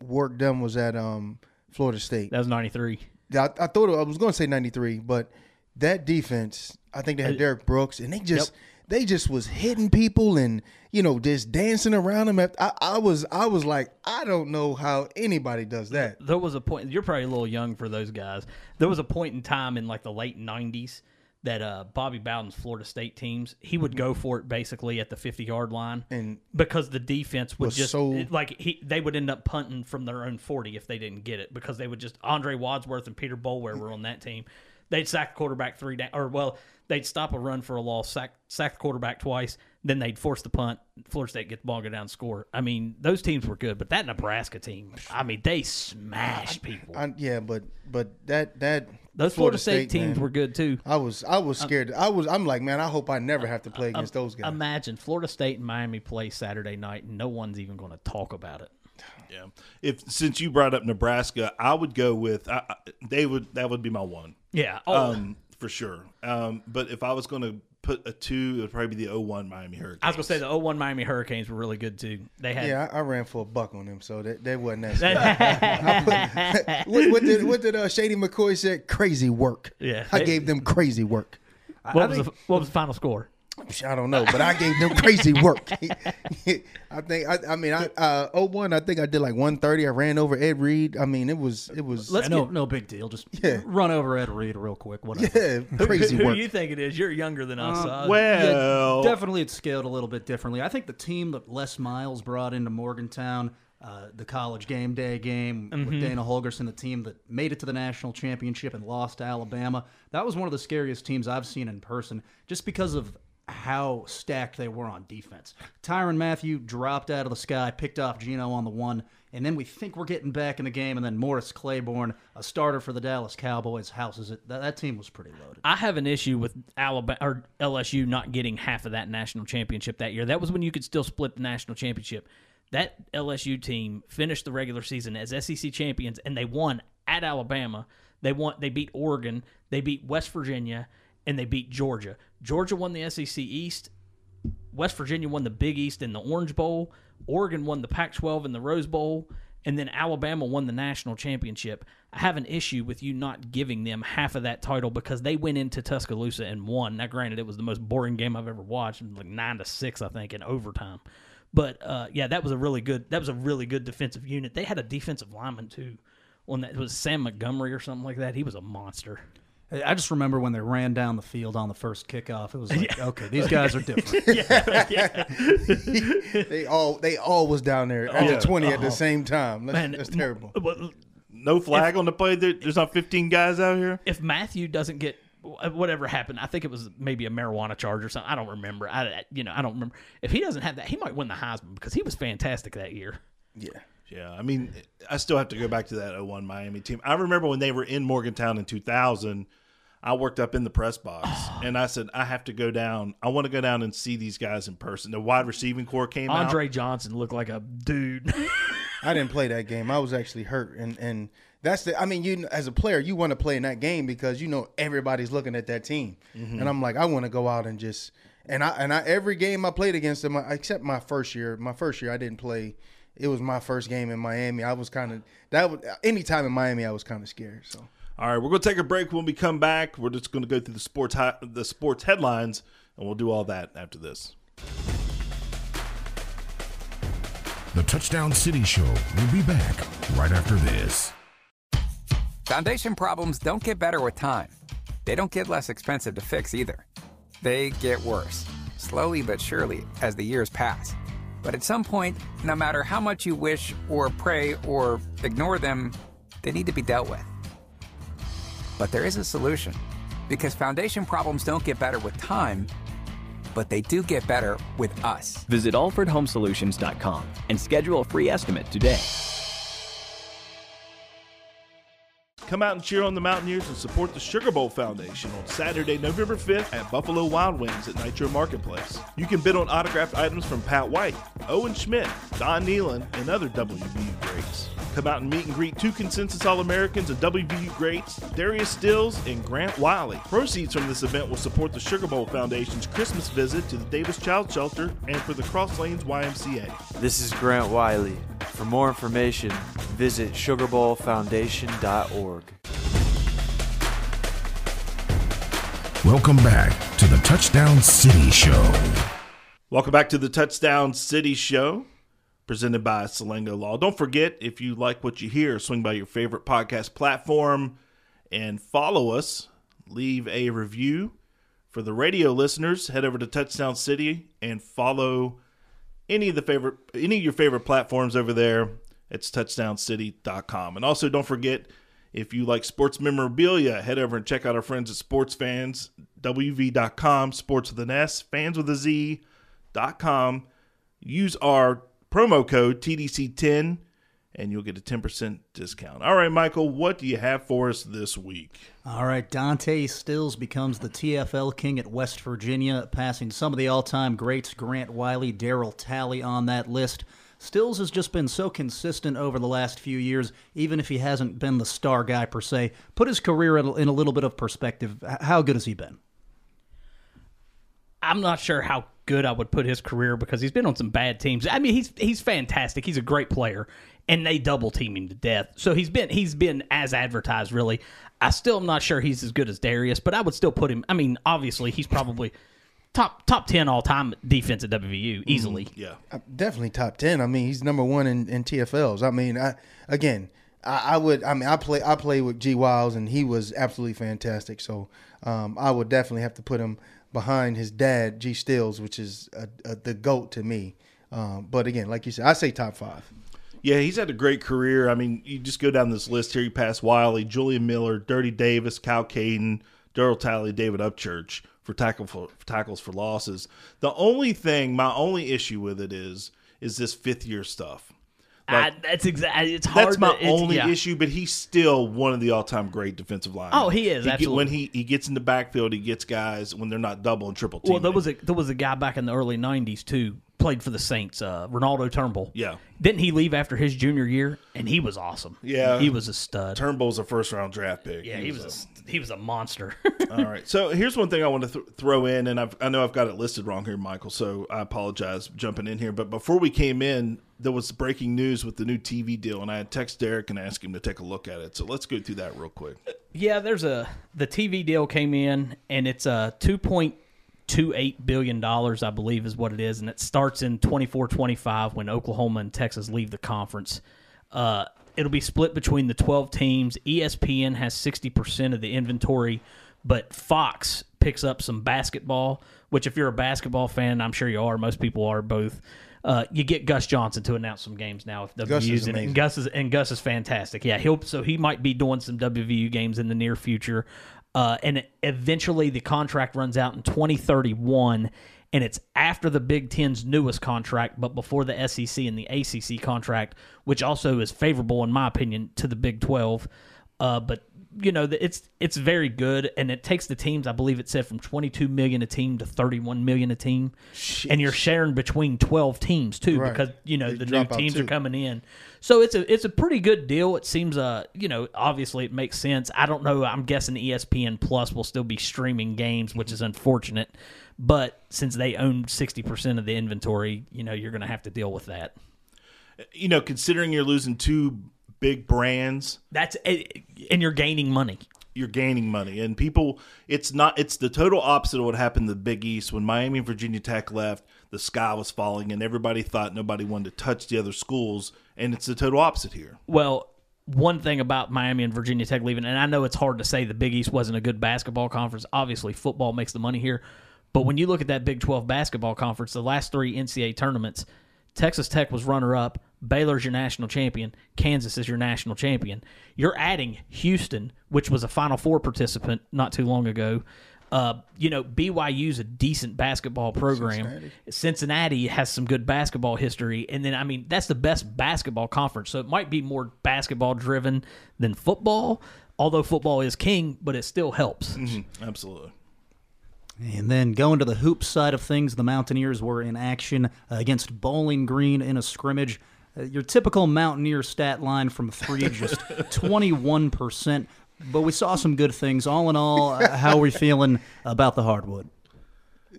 Warrick Dunn was at um Florida State. That was 93. I, I thought I was going to say 93, but that defense, I think they had Uh, Derrick Brooks, and they just they just was hitting people and you know just dancing around them. I, I was I was like I don't know how anybody does that. There was a point. You're probably a little young for those guys. There was a point in time in like the late '90s that uh, Bobby Bowden's Florida State teams he would go for it basically at the 50 yard line, and because the defense would was just so- like he they would end up punting from their own 40 if they didn't get it because they would just Andre Wadsworth and Peter Boulware were on that team. They'd sack the quarterback three down, or well, they'd stop a run for a loss, sack sack the quarterback twice, Then they'd force the punt. Florida State get the ball, go down, score. I mean, those teams were good, but that Nebraska team, I mean, they smashed people. I, yeah, but but that that Those Florida State teams were good too. I was I was Um, scared. I was I'm like man, I hope I never have to play against those guys. Imagine Florida State and Miami play Saturday night, and no one's even going to talk about it. Yeah. If since you brought up Nebraska, I would go with I, I- they would that would be my one. Yeah. Oh. Um, for sure. Um, but if I was going to put a two, it would probably be the 01 Miami Hurricanes. I was going to say the 01 Miami Hurricanes were really good too. They had yeah, I, I ran for a buck on them, so that that wasn't that. scary. What, what did what did uh, Shady McCoy said? Crazy work. Yeah, I they- gave them crazy work. What was, the, what was the final score? I don't know, but I gave them crazy work. I think I, I mean I uh 01, I think I did like 130. I ran over Ed Reed. I mean it was it was Let's no, no big deal. Just Yeah. run over Ed Reed real quick. Whatever. Yeah, crazy Who work. do you think it is? You're younger than us. Uh, so- yeah, definitely it's scaled a little bit differently. I think the team that Les Miles brought into Morgantown, uh, the college game day game Mhm. with Dana Holgorsen, the team that made it to the national championship and lost to Alabama, that was one of the scariest teams I've seen in person, just because of how stacked they were on defense. Tyrann Mathieu dropped out of the sky, picked off Geno on the one, and then we think we're getting back in the game, and then Morris Claiborne, a starter for the Dallas Cowboys, houses it. That, that team was pretty loaded. I have an issue with Alabama or LSU not getting half of that national championship that year. That was when you could still split the national championship. That LSU team finished the regular season as SEC champions, and they won at Alabama. They won. They beat Oregon. They beat West Virginia, and they beat Georgia. Georgia won the SEC East. West Virginia won the Big East in the Orange Bowl. Oregon won the Pac 12 in the Rose Bowl. And then Alabama won the national championship. I have an issue with you not giving them half of that title because they went into Tuscaloosa and won. Now, granted, it was the most boring game I've ever watched, like nine to six, I think, in overtime. But uh, yeah, that was a really good. That was a really good defensive unit. They had a defensive lineman too. One that was Sam Montgomery or something like that. He was a monster. Hey, I just remember when they ran down the field on the first kickoff. It was like, okay, these guys are different. they all they all was down there at Yeah. the 20 at Uh-huh. the same time. That's, Man, that's terrible. No flag on the play. There, there's not 15 guys out here. if Mathieu doesn't get whatever happened, I think it was maybe a marijuana charge or something. I don't remember. I I- you know I don't remember. If he doesn't have that, he might win the Heisman because he was fantastic that year. Yeah. Yeah, I mean, I still have to go back to that 01 Miami team. I remember when they were in Morgantown in 2000, I worked up in the press box and I said, I have to go down. I want to go down and see these guys in person. The wide receiving core came out. Andre Johnson looked like a dude. I didn't play that game. I was actually hurt, and and that's the. I mean, you as a player, you want to play in that game because you know everybody's looking at that team, Mhm. and I'm like, I want to go out and just and I and I every game I played against them, except my first year. My first year, I didn't play. It was my first game in Miami. I was kind of that. Was, anytime in Miami, I was kind of scared. So All right, we're going to take a break. When we come back, we're just going to go through the sports hi- the sports headlines, and we'll do all that after this. The Touchdown City Show will be back right after this. Foundation problems don't get better with time. They don't get less expensive to fix either. They get worse, slowly but surely, as the years pass. But at some point, no matter how much you wish or pray or ignore them, they need to be dealt with. But there is a solution. Because foundation problems don't get better with time, but they do get better with us. Visit AlfredHomeSolutions.com and schedule a free estimate today. Come out and cheer on the Mountaineers and support the Sugar Bowl Foundation on Saturday, November 5th at Buffalo Wild Wings at Nitro Marketplace. You can bid on autographed items from Pat White, Owen Schmidt, Don Nehlen, and other WVU greats. Come out and meet and greet two consensus All Americans and WVU greats, Darius Stills and Grant Wiley. Proceeds from this event will support the Sugar Bowl Foundation's Christmas visit to the Davis Child Shelter and for the Cross Lanes YMCA. This is Grant Wiley. For more information, visit sugarbowlfoundation.org. Welcome back to the Touchdown City Show. Welcome back to the Touchdown City Show, presented by Salango Law. Don't forget, if you like what you hear, swing by your favorite podcast platform and follow us. Leave a review. For the radio listeners, head over to Touchdown City and follow any of the favorite any of your favorite platforms over there. It's touchdowncity.com. And also don't forget if you like sports memorabilia, head over and check out our friends at Sports WV.com, sports with an S, fans with a Z, com. Use our promo code TDC10 and you'll get a 10% discount. All right, Michael, what do you have for us this week? All right, Dante Stills becomes the TFL king at West Virginia, passing some of the all time greats Grant Wiley, Daryl Talley on that list. Stills has just been so consistent over the last few years, even if he hasn't been the star guy per se. Put his career in a little bit of perspective. How good has he been? I'm not sure how good I would put his career because he's been on some bad teams. I mean, he's he's fantastic. He's a great player, and they double team him to death. So he's been he's been as advertised. Really, I still am not sure he's as good as Darius, but I would still put him. I mean, obviously he's probably top top ten all time defense at WVU easily. Yeah, Uh, definitely top ten. I mean, he's number one in, in TFLs. I mean, I again, I, I would. I mean, I play. I play with G Wiles, and he was absolutely fantastic. So um, I would definitely have to put him behind his dad, G Stills, which is a, a, the goat to me. Um, but again, like you said, I say top five. Yeah, he's had a great career. I mean, you just go down this list here. You pass Wiley, Julian Miller, Dirty Davis, Cal Caden, Daryl Talley, David Upchurch for tackle for, for tackles for losses. The only thing, my only issue with it is, is this fifth year stuff. I, that's exactly. It's hard. That's my to, only yeah. issue, but he's still one of the all-time great defensive linemen. Oh, he is, get- absolutely. when he he gets in the backfield, he gets guys when they're not double and triple. Well, there was a there was a guy back in the early '90s too. Played for the Saints, uh, Renaldo Turnbull. Yeah. Didn't he leave after his junior year? And he was awesome. Yeah, he was a stud. Turnbull's a first-round draft pick. Yeah, he was a, he was a monster. All right. So here's one thing I want to th- throw in, and I've, I know I've got it listed wrong here, Michael. So I apologize jumping in here. But before we came in, there was breaking news with the new TV deal, and I had text Derek and asked him to take a look at it. So let's go through that real quick. Yeah, there's a the TV deal came in and it's a two point two eight billion dollars, I believe, is what it is, and it starts in 24-25 when Oklahoma and Texas leave the conference. Uh, it'll be split between the twelve teams. ESPN has sixty percent of the inventory, but Fox picks up some basketball. Which, if you're a basketball fan, I'm sure you are. Most people are both. Uh, you get Gus Johnson to announce some games now if WVU's in it. And Gus is and Gus is fantastic. Yeah, he'll so he might be doing some WVU games in the near future. Uh, and eventually the contract runs out in 2031 and it's after the Big Ten's newest contract, but before the SEC and the ACC contract, which also is favorable, in my opinion, to the Big 12. Uh, but you know, it's it's very good, and it takes the teams. I believe it said from 22 million a team to 31 million a team, and you're sharing between 12 teams too, Right. because you know They the new teams too. are coming in. So it's a it's a pretty good deal. It seems uh you know obviously it makes sense. I don't know. I'm guessing ESPN Plus will still be streaming games, which is unfortunate. But since they own 60 percent of the inventory, you know you're going to have to deal with that. You know, considering you're losing two big brands, That's eh, and you're gaining money. you're gaining money and people it's not it's the total opposite of what happened to the big east when miami and virginia tech left the sky was falling and everybody thought nobody wanted to touch the other schools and it's the total opposite here Well, one thing about Miami and Virginia Tech leaving, and I know it's hard to say the Big East wasn't a good basketball conference. Obviously, football makes the money here. But when you look at that Big 12 basketball conference, the last three NCAA tournaments, Texas Tech was runner up, Baylor's your national champion, Kansas is your national champion. You're adding Houston, which was a Final Four participant not too long ago. Uh, you know, BYU's a decent basketball program. Cincinnati. Cincinnati has some good basketball history, and then I mean that's the best basketball conference. So it might be more basketball driven than football. Although football is king, but it still helps. absolutely And then going to the hoop side of things, the Mountaineers were in action against Bowling Green in a scrimmage. Uh, your typical Mountaineer stat line from three, just 21%. But we saw some good things. All in all, uh, how are we feeling about the hardwood?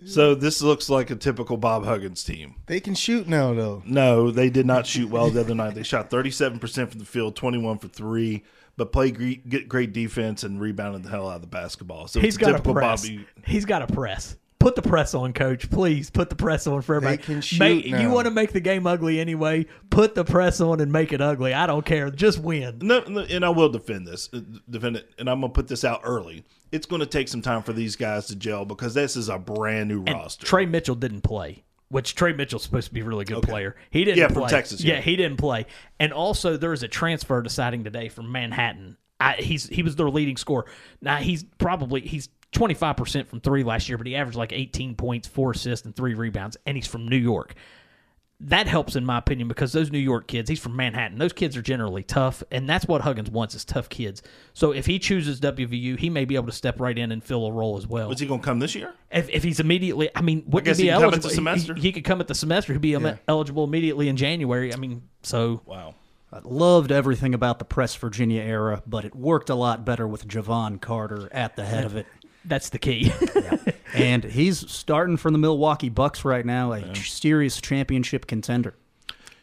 so this looks like a typical bob huggins team They can shoot now, though. no they did not shoot well the other night they shot 37% from the field 21 for three but play great, get great defense and rebounded the hell out of the basketball so He's it's a got a typical press. bobby He's got a press. Put the press on, coach. Please put the press on for everybody. can shoot Make- You want to make the game ugly anyway? Put the press on and make it ugly. I don't care. Just win. No, no, and I will defend this, uh, defend it, and I'm gonna put this out early. It's going to take some time for these guys to gel because this is a brand new roster. Trey Mitchell didn't play, which Trey Mitchell's supposed to be a really good player. He didn't Yeah, play. from Texas, Yeah. yeah. he didn't play. And also, there is a transfer deciding today from Manhattan. I, he's he was their leading scorer. Now he's probably he's 25% from three last year, but he averaged like 18 points, four assists, and three rebounds, and he's from New York. That helps, in my opinion, because those New York kids, he's from Manhattan. Those kids are generally tough, and that's what Huggins wants is tough kids. So if he chooses WVU, he may be able to step right in and fill a role as well. Is he going to come this year? If, if he's immediately, I mean, wouldn't he be he can come at eligible? the He- semester. He, he could come at the semester. He'd be Yeah. eligible immediately in January. I mean, so wow. I loved everything about the Press Virginia era, but it worked a lot better with Jevon Carter at the head of it. That's the key. and he's starting for the Milwaukee Bucks right now, a serious championship contender.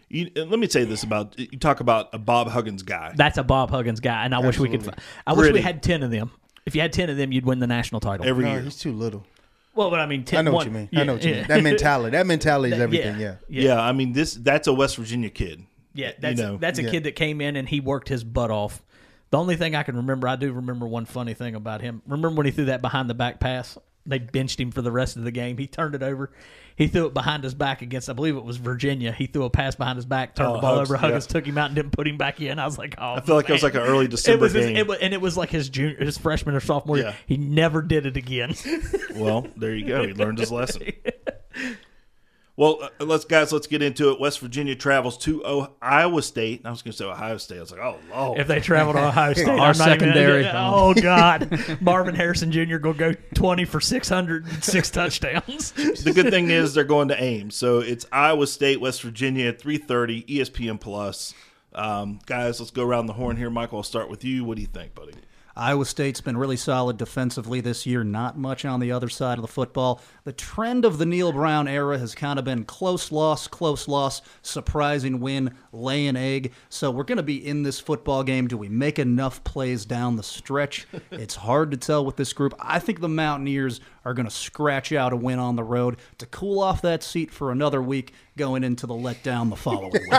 You, let me say this about you talk about a Bob Huggins guy. That's a Bob Huggins guy, and I wish we could. Absolutely. I wish we had ten of them. If you had ten of them, you'd win the national title Every no, year. he's too little. Well, but I mean, 10, I know one- what you mean. yeah, I know what you yeah. mean. That mentality. That mentality is That- everything. Yeah. Yeah. I mean this that's a West Virginia kid. Yeah, that's you know. that's a Yeah. kid that came in and he worked his butt off. The only thing I can remember, I do remember one funny thing about him. Remember when he threw that behind the back pass? They benched him for the rest of the game. He turned it over. He threw it behind his back against, I believe it was Virginia. He threw a pass behind his back, turned Oh, the ball Hugs, over. Huggins yeah. took him out and didn't put him back in. I was like, oh, I feel like it was like an early December it was his- game. it was- and it was like his junior, his freshman or sophomore year. Yeah. He never did it again. Well, there you go. He learned his lesson. Well, uh, let's guys, let's get into it. West Virginia travels to o- Iowa State. I was going to say Ohio State. I was like, oh lord. If they travel to Ohio State, Our I'm not even- secondary. oh God, Marvin Harrison Jr. gonna go twenty for six hundred six touchdowns. the good thing is they're going to Ames, so it's Iowa State, West Virginia at three thirty, ESPN Plus. Um, guys, let's go around the horn here. Michael, I'll start with you. What do you think, buddy? Iowa State's been really solid defensively this year, not much on the other side of the football. The trend of the Neal Brown era has kind of been close loss, close loss, surprising win, lay an egg. So we're going to be in this football game. Do we make enough plays down the stretch? it's hard to tell with this group. I think the Mountaineers are going to scratch out a win on the road to cool off that seat for another week going into the letdown the following week.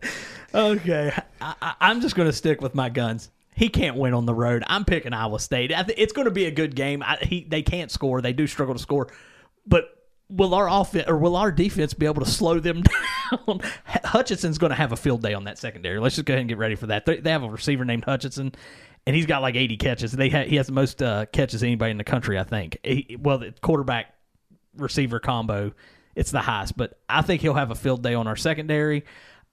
Okay, I, I'm just going to stick with my guns. He can't win on the road. I'm picking Iowa State. Th- it's going to be a good game. I, he, they can't score. They do struggle to score, but will our offense or will our defense be able to slow them down? Hutchinson's going to have a field day on that secondary. Let's just go ahead and get ready for that. They, they have a receiver named Hutchinson, and he's got like 80 catches. They ha- he has the most uh, catches anybody in the country, I think. He, well, the quarterback receiver combo, it's the highest. But I think he'll have a field day on our secondary.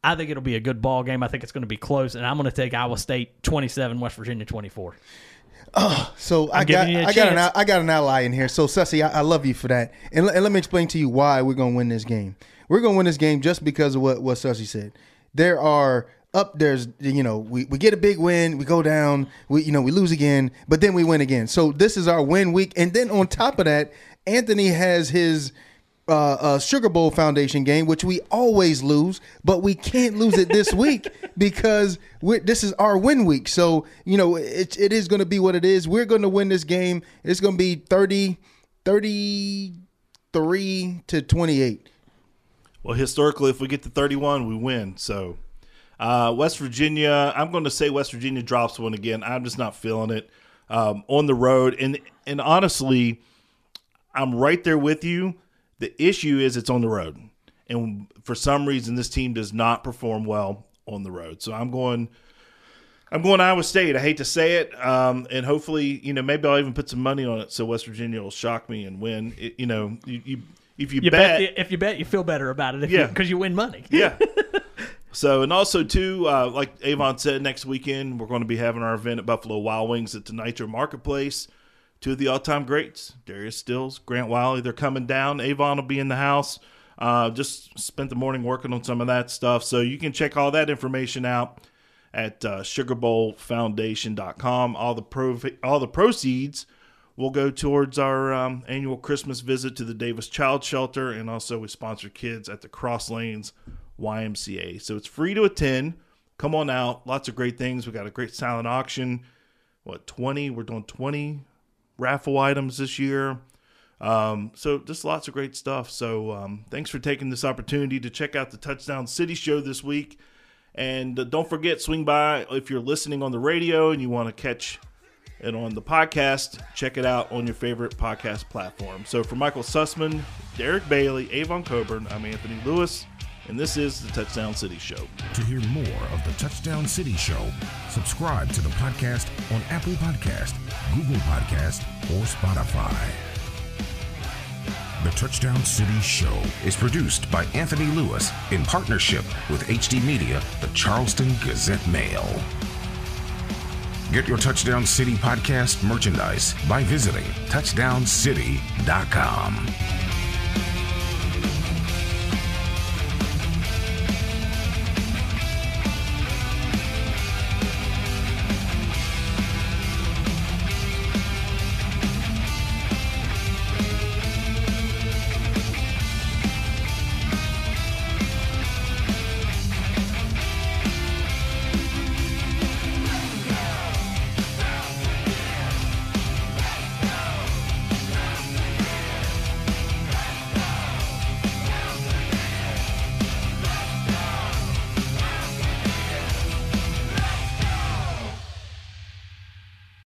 I think it'll be a good ball game. I think it's going to be close, and I'm going to take Iowa State 27, West Virginia 24. Oh, So I I'm got you a I got an. I got an ally in here. So Sussy, I, I love you for that. And, and let me explain to you why we're gonna win this game. We're gonna win this game just because of what what Sussy said. There are up there's you know we, we get a big win we go down we you know we lose again but then we win again so this is our win week and then on top of that anthony has his uh, uh, Sugar Bowl Foundation game, which we always lose, but we can't lose it this week because this is our win week. So, you know, it, it is going to be what it is. We're going to win this game. It's going to be 30, 33 to 28. Well, historically, if we get to 31, we win. So, uh, West Virginia, I'm going to say West Virginia drops one again. I'm just not feeling it um, on the road. And and honestly, I'm right there with you. The issue is it's on the road, and for some reason, this team does not perform well on the road. So I'm going. I'm going Iowa State. I hate to say it, um, and hopefully, you know, maybe I'll even put some money on it so West Virginia will shock me and win. It, you know, you, you if you, You bet, bet, if you bet, you feel better about it. If Yeah. because you, win money. yeah. So and also too, uh, like Avon said, next weekend we're going to be having our event at Buffalo Wild Wings at the Nitro Marketplace. Two of the all-time greats, Darius Stills, Grant Wiley, they're coming down. Avon will be in the house. Uh, just spent the morning working on some of that stuff, so you can check all that information out at uh, SugarBowlFoundation.com. All the pro all the proceeds will go towards our um, annual Christmas visit to the Davis Child Shelter, and also we sponsor kids at the Cross Lanes YMCA. So it's free to attend. Come on out. Lots of great things. We got a great silent auction. What twenty? We're doing twenty raffle items this year. Um, so just lots of great stuff. So um, thanks for taking this opportunity to check out the Touchdown City show this week. And uh, don't forget, swing by if you're listening on the radio and you want to catch it on the podcast. Check it out on your favorite podcast platform. So for Michael Sussman, Derek Bailey, Avon Cobourne, I'm Anthony Lewis. And this is the Touchdown City Show. To hear more of the Touchdown City Show, subscribe to the podcast on Apple Podcast, Google Podcast, or Spotify. The Touchdown City Show is produced by Anthony Lewis in partnership with HD Media, the Charleston Gazette Mail. Get your Touchdown City podcast merchandise by visiting touchdowncity.com.